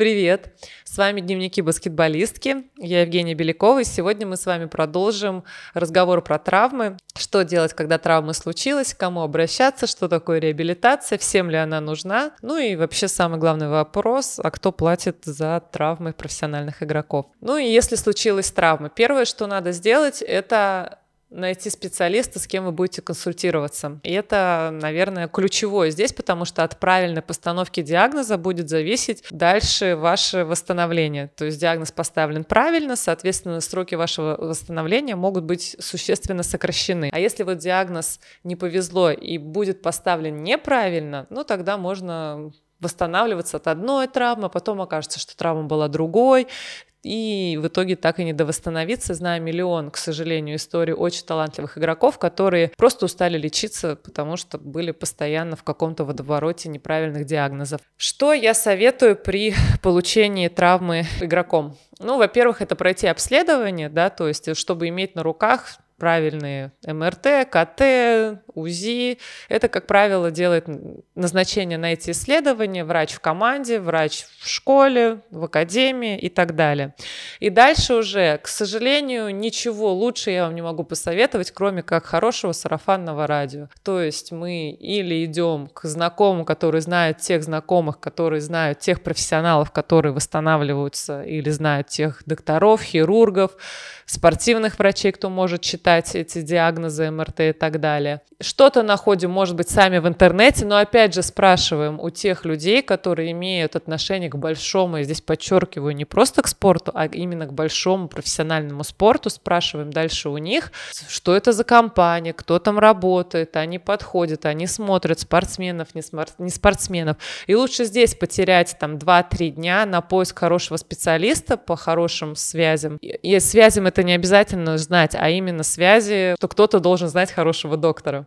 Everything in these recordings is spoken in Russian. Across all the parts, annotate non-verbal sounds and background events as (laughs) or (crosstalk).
Привет! С вами дневники баскетболистки. Я Евгения Белякова, и сегодня мы с вами продолжим разговор про травмы. Что делать, когда травма случилась, кому обращаться, что такое реабилитация, всем ли она нужна. Ну и вообще самый главный вопрос, а кто платит за травмы профессиональных игроков. Ну и если случилась травма, первое, что надо сделать, это найти специалиста, с кем вы будете консультироваться. И это, наверное, ключевое здесь, потому что от правильной постановки диагноза будет зависеть дальше ваше восстановление. То есть диагноз поставлен правильно, соответственно, сроки вашего восстановления могут быть существенно сокращены. А если вот диагноз не повезло и будет поставлен неправильно, ну тогда можно восстанавливаться от одной травмы, а потом окажется, что травма была другой, и в итоге так и не довосстановиться. Знаю миллион, к сожалению, историй очень талантливых игроков, которые просто устали лечиться, потому что были постоянно в каком-то водовороте неправильных диагнозов. Что я советую при получении травмы игроком? Ну, во-первых, это пройти обследование, да, то есть чтобы иметь на руках правильные МРТ, КТ, УЗИ. Это, как правило, делает назначение на эти исследования врач в команде, врач в школе, в академии и так далее. И дальше уже, к сожалению, ничего лучше я вам не могу посоветовать, кроме как хорошего сарафанного радио. То есть мы или идем к знакомым, которые знают тех знакомых, которые знают тех профессионалов, которые восстанавливаются, или знают тех докторов, хирургов, спортивных врачей, кто может читать эти диагнозы, МРТ и так далее. Что-то находим, может быть, сами в интернете, но опять же спрашиваем у тех людей, которые имеют отношение к большому, я здесь подчеркиваю, не просто к спорту, а именно к большому профессиональному спорту, спрашиваем дальше у них, что это за компания, кто там работает, они подходят, они смотрят спортсменов, не, смар- не спортсменов. И лучше здесь потерять там 2-3 дня на поиск хорошего специалиста по хорошим связям. И связям это не обязательно знать, а именно связи, что кто-то должен знать хорошего доктора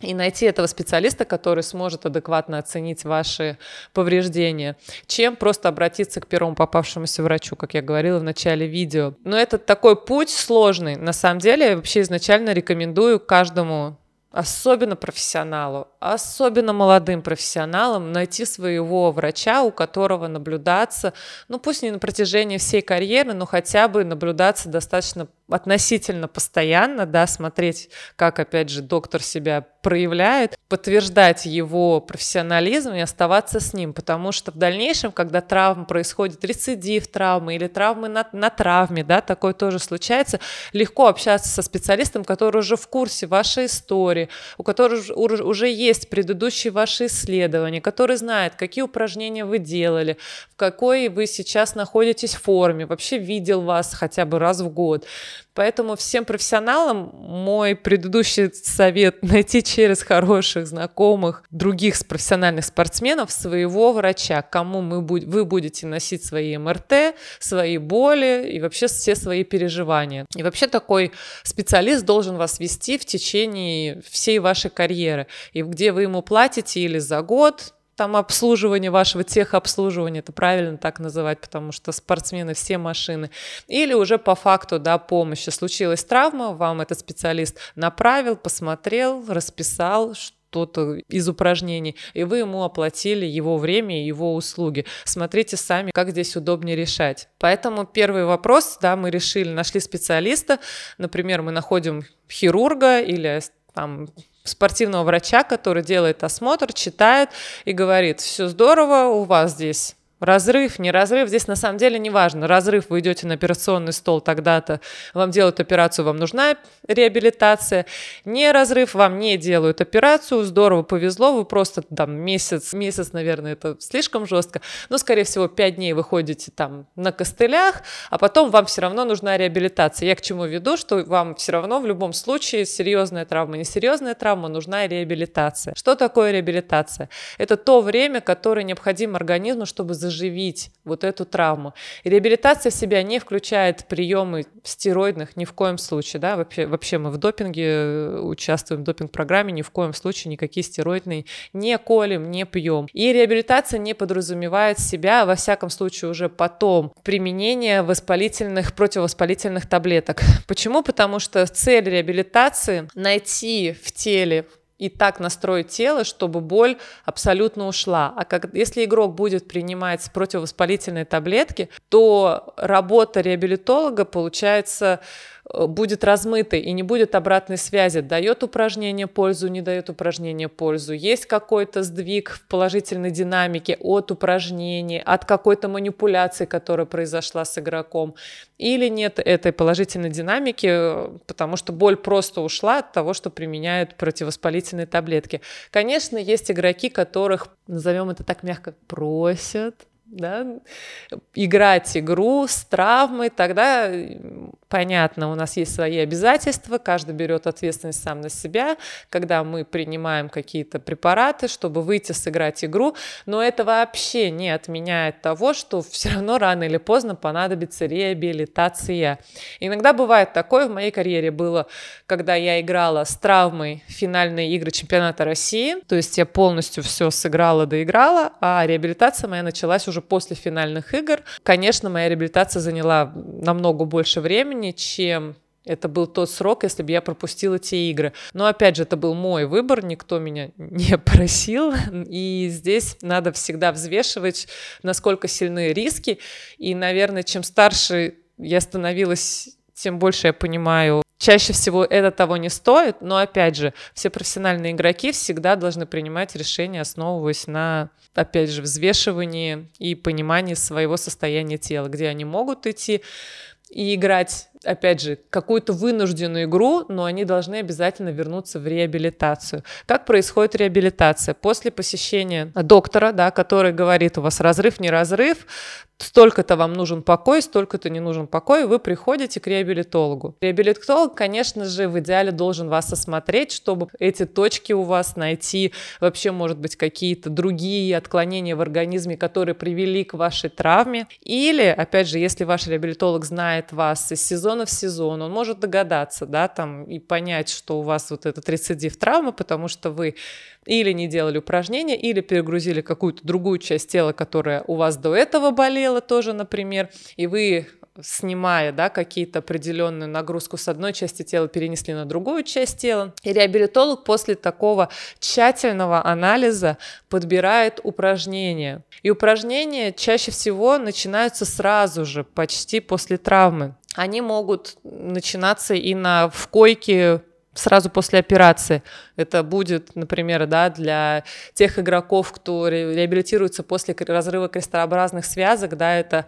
и найти этого специалиста, который сможет адекватно оценить ваши повреждения, чем просто обратиться к первому попавшемуся врачу, как я говорила в начале видео. Но это такой путь сложный. На самом деле, я вообще изначально рекомендую каждому особенно профессионалу, особенно молодым профессионалам найти своего врача, у которого наблюдаться, ну пусть не на протяжении всей карьеры, но хотя бы наблюдаться достаточно относительно постоянно, да, смотреть, как, опять же, доктор себя проявляет, подтверждать его профессионализм и оставаться с ним, потому что в дальнейшем, когда травма происходит, рецидив травмы или травмы на, на травме, да, такое тоже случается, легко общаться со специалистом, который уже в курсе вашей истории, у которого уже есть предыдущие ваши исследования, который знает, какие упражнения вы делали, в какой вы сейчас находитесь форме, вообще видел вас хотя бы раз в год. Поэтому всем профессионалам мой предыдущий совет найти через хороших знакомых других профессиональных спортсменов своего врача, кому мы, вы будете носить свои МРТ, свои боли и вообще все свои переживания. И вообще такой специалист должен вас вести в течение всей вашей карьеры. И где вы ему платите или за год, там обслуживание вашего техобслуживания, это правильно так называть, потому что спортсмены все машины, или уже по факту да, помощи. Случилась травма, вам этот специалист направил, посмотрел, расписал, что-то из упражнений, и вы ему оплатили его время и его услуги. Смотрите сами, как здесь удобнее решать. Поэтому первый вопрос, да, мы решили, нашли специалиста, например, мы находим хирурга или там спортивного врача, который делает осмотр, читает и говорит, все здорово, у вас здесь Разрыв, не разрыв, здесь на самом деле не важно. Разрыв, вы идете на операционный стол тогда-то, вам делают операцию, вам нужна реабилитация. Не разрыв, вам не делают операцию, здорово, повезло, вы просто там месяц, месяц, наверное, это слишком жестко, но, скорее всего, пять дней вы ходите там на костылях, а потом вам все равно нужна реабилитация. Я к чему веду, что вам все равно в любом случае серьезная травма, несерьезная травма, нужна реабилитация. Что такое реабилитация? Это то время, которое необходимо организму, чтобы зажить заживить вот эту травму. И реабилитация в себя не включает приемы стероидных ни в коем случае, да, вообще, вообще мы в допинге э, участвуем в допинг-программе, ни в коем случае никакие стероидные не колем, не пьем. И реабилитация не подразумевает себя, во всяком случае, уже потом применение воспалительных, противовоспалительных таблеток. Почему? Потому что цель реабилитации — найти в теле и так настроить тело, чтобы боль абсолютно ушла. А как, если игрок будет принимать противовоспалительные таблетки, то работа реабилитолога получается будет размытой и не будет обратной связи, дает упражнение пользу, не дает упражнение пользу, есть какой-то сдвиг в положительной динамике от упражнений, от какой-то манипуляции, которая произошла с игроком, или нет этой положительной динамики, потому что боль просто ушла от того, что применяют противовоспалительные таблетки. Конечно, есть игроки, которых, назовем это так мягко, просят да, играть игру с травмой, тогда понятно, у нас есть свои обязательства, каждый берет ответственность сам на себя, когда мы принимаем какие-то препараты, чтобы выйти сыграть игру, но это вообще не отменяет того, что все равно рано или поздно понадобится реабилитация. Иногда бывает такое, в моей карьере было, когда я играла с травмой финальные игры чемпионата России, то есть я полностью все сыграла, доиграла, а реабилитация моя началась уже после финальных игр. Конечно, моя реабилитация заняла намного больше времени, чем это был тот срок, если бы я пропустила те игры. Но опять же, это был мой выбор, никто меня (laughs) не просил. И здесь надо всегда взвешивать, насколько сильны риски. И, наверное, чем старше я становилась, тем больше я понимаю, Чаще всего это того не стоит, но опять же, все профессиональные игроки всегда должны принимать решения, основываясь на, опять же, взвешивании и понимании своего состояния тела, где они могут идти и играть опять же, какую-то вынужденную игру, но они должны обязательно вернуться в реабилитацию. Как происходит реабилитация? После посещения доктора, да, который говорит, у вас разрыв, не разрыв, столько-то вам нужен покой, столько-то не нужен покой, вы приходите к реабилитологу. Реабилитолог, конечно же, в идеале должен вас осмотреть, чтобы эти точки у вас найти, вообще, может быть, какие-то другие отклонения в организме, которые привели к вашей травме. Или, опять же, если ваш реабилитолог знает вас из сезона сезона в сезон, он может догадаться, да, там, и понять, что у вас вот этот рецидив травмы, потому что вы или не делали упражнения, или перегрузили какую-то другую часть тела, которая у вас до этого болела тоже, например, и вы снимая да, какие-то определенную нагрузку с одной части тела, перенесли на другую часть тела. И реабилитолог после такого тщательного анализа подбирает упражнения. И упражнения чаще всего начинаются сразу же, почти после травмы они могут начинаться и на в койке сразу после операции. Это будет, например, да, для тех игроков, кто реабилитируется после разрыва крестообразных связок, да, это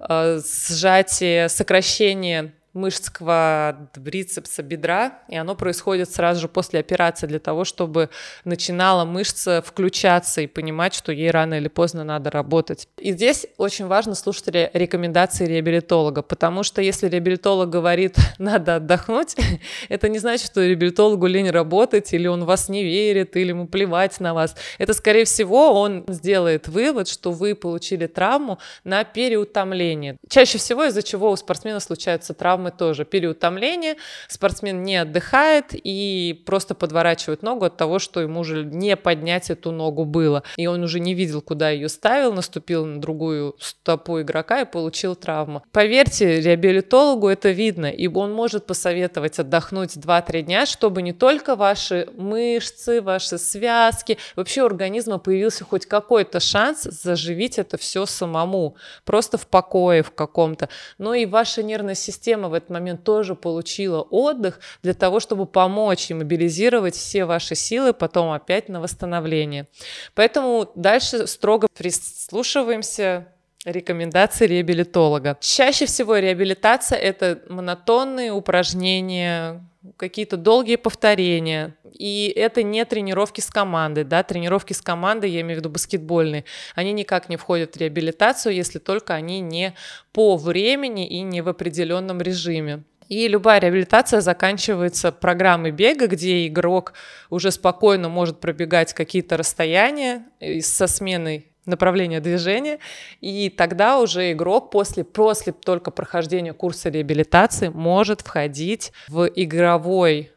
э, сжатие, сокращение мышц квадрицепса бедра, и оно происходит сразу же после операции для того, чтобы начинала мышца включаться и понимать, что ей рано или поздно надо работать. И здесь очень важно слушать рекомендации реабилитолога, потому что если реабилитолог говорит, (laughs) надо отдохнуть, (laughs) это не значит, что реабилитологу лень работать, или он вас не верит, или ему плевать на вас. Это, скорее всего, он сделает вывод, что вы получили травму на переутомление. Чаще всего из-за чего у спортсмена случаются травмы травмы тоже переутомление, спортсмен не отдыхает и просто подворачивает ногу от того, что ему уже не поднять эту ногу было. И он уже не видел, куда ее ставил, наступил на другую стопу игрока и получил травму. Поверьте, реабилитологу это видно, и он может посоветовать отдохнуть 2-3 дня, чтобы не только ваши мышцы, ваши связки, вообще у организма появился хоть какой-то шанс заживить это все самому, просто в покое в каком-то. Но и ваша нервная система в этот момент тоже получила отдых для того, чтобы помочь и мобилизировать все ваши силы потом опять на восстановление. Поэтому дальше строго прислушиваемся рекомендации реабилитолога. Чаще всего реабилитация – это монотонные упражнения, какие-то долгие повторения. И это не тренировки с командой, да, тренировки с командой, я имею в виду баскетбольные, они никак не входят в реабилитацию, если только они не по времени и не в определенном режиме. И любая реабилитация заканчивается программой бега, где игрок уже спокойно может пробегать какие-то расстояния со сменой направления движения, и тогда уже игрок после, после только прохождения курса реабилитации может входить в игровой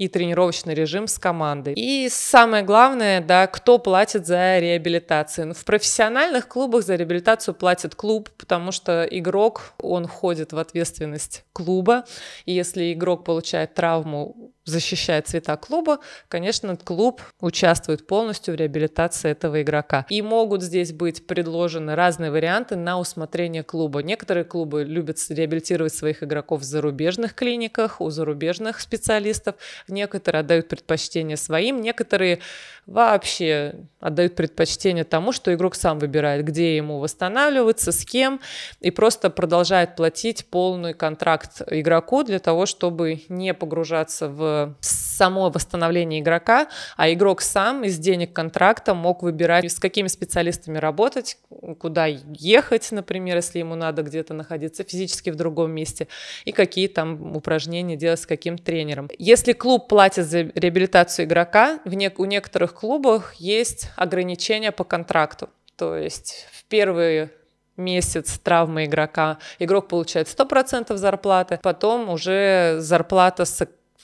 и тренировочный режим с командой. И самое главное, да, кто платит за реабилитацию. Ну, в профессиональных клубах за реабилитацию платит клуб, потому что игрок, он входит в ответственность клуба, и если игрок получает травму защищает цвета клуба, конечно, клуб участвует полностью в реабилитации этого игрока. И могут здесь быть предложены разные варианты на усмотрение клуба. Некоторые клубы любят реабилитировать своих игроков в зарубежных клиниках, у зарубежных специалистов, некоторые отдают предпочтение своим, некоторые вообще отдают предпочтение тому, что игрок сам выбирает, где ему восстанавливаться, с кем, и просто продолжает платить полный контракт игроку для того, чтобы не погружаться в само восстановление игрока, а игрок сам из денег контракта мог выбирать, с какими специалистами работать, куда ехать, например, если ему надо где-то находиться физически в другом месте, и какие там упражнения делать с каким тренером. Если клуб платит за реабилитацию игрока, в не- у некоторых клубах есть ограничения по контракту. То есть в первые месяц травмы игрока игрок получает 100% зарплаты, потом уже зарплата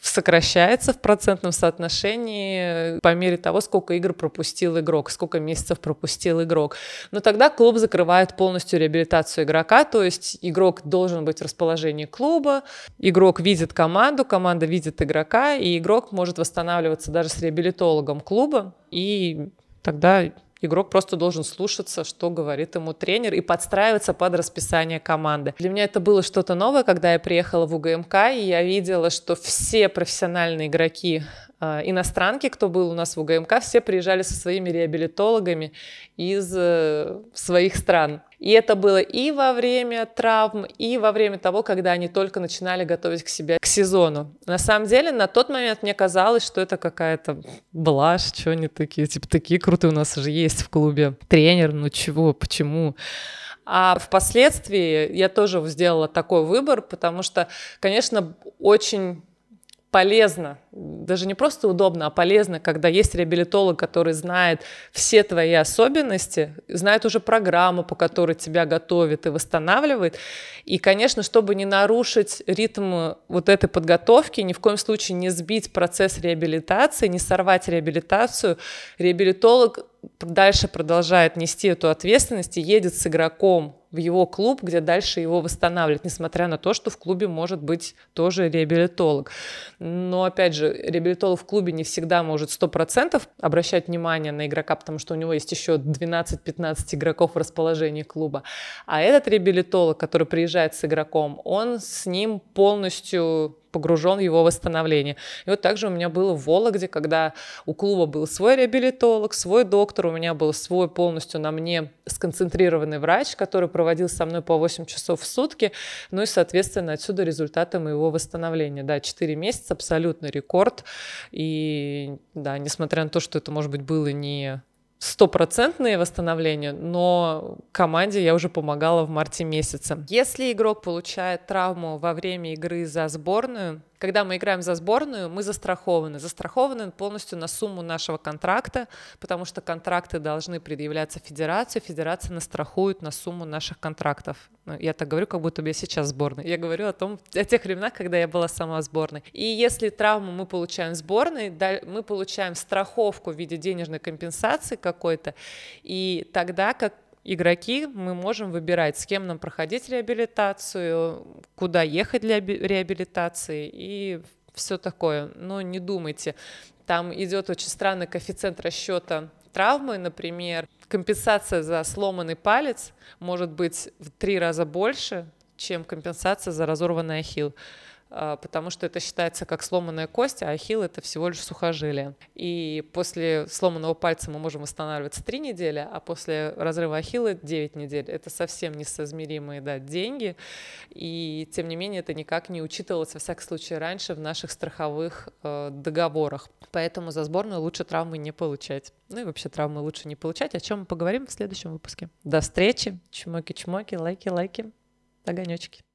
сокращается в процентном соотношении по мере того, сколько игр пропустил игрок, сколько месяцев пропустил игрок. Но тогда клуб закрывает полностью реабилитацию игрока, то есть игрок должен быть в расположении клуба, игрок видит команду, команда видит игрока, и игрок может восстанавливаться даже с реабилитологом клуба, и тогда Игрок просто должен слушаться, что говорит ему тренер, и подстраиваться под расписание команды. Для меня это было что-то новое, когда я приехала в УГМК, и я видела, что все профессиональные игроки иностранки, кто был у нас в УГМК, все приезжали со своими реабилитологами из э, своих стран. И это было и во время травм, и во время того, когда они только начинали готовить к себе к сезону. На самом деле, на тот момент мне казалось, что это какая-то блажь, что они такие, типа, такие крутые у нас же есть в клубе. Тренер, ну чего, почему? А впоследствии я тоже сделала такой выбор, потому что, конечно, очень полезно, даже не просто удобно, а полезно, когда есть реабилитолог, который знает все твои особенности, знает уже программу, по которой тебя готовит и восстанавливает. И, конечно, чтобы не нарушить ритм вот этой подготовки, ни в коем случае не сбить процесс реабилитации, не сорвать реабилитацию, реабилитолог дальше продолжает нести эту ответственность и едет с игроком в его клуб, где дальше его восстанавливать, несмотря на то, что в клубе может быть тоже реабилитолог. Но, опять же, реабилитолог в клубе не всегда может 100% обращать внимание на игрока, потому что у него есть еще 12-15 игроков в расположении клуба. А этот реабилитолог, который приезжает с игроком, он с ним полностью погружен в его восстановление. И вот также у меня было в Вологде, когда у клуба был свой реабилитолог, свой доктор, у меня был свой полностью на мне сконцентрированный врач, который проводил со мной по 8 часов в сутки, ну и, соответственно, отсюда результаты моего восстановления. Да, 4 месяца, абсолютно рекорд, и да, несмотря на то, что это, может быть, было не стопроцентное восстановление, но команде я уже помогала в марте месяце. Если игрок получает травму во время игры за сборную, когда мы играем за сборную, мы застрахованы. Застрахованы полностью на сумму нашего контракта, потому что контракты должны предъявляться федерации. Федерация настрахует на сумму наших контрактов. Ну, я так говорю, как будто бы я сейчас сборной. Я говорю о том, о тех временах, когда я была сама сборной. И если травму мы получаем в сборной, мы получаем страховку в виде денежной компенсации какой-то, и тогда как игроки, мы можем выбирать, с кем нам проходить реабилитацию, куда ехать для реабилитации и все такое. Но не думайте, там идет очень странный коэффициент расчета травмы, например, компенсация за сломанный палец может быть в три раза больше, чем компенсация за разорванный ахилл. А, потому что это считается как сломанная кость, а ахилл это всего лишь сухожилие. И после сломанного пальца мы можем восстанавливаться 3 недели, а после разрыва ахилла 9 недель. Это совсем несоизмеримые да, деньги, и тем не менее это никак не учитывалось, во всяком случае, раньше в наших страховых э, договорах. Поэтому за сборную лучше травмы не получать. Ну и вообще травмы лучше не получать, о чем мы поговорим в следующем выпуске. До встречи. Чмоки-чмоки, лайки-лайки, огонечки.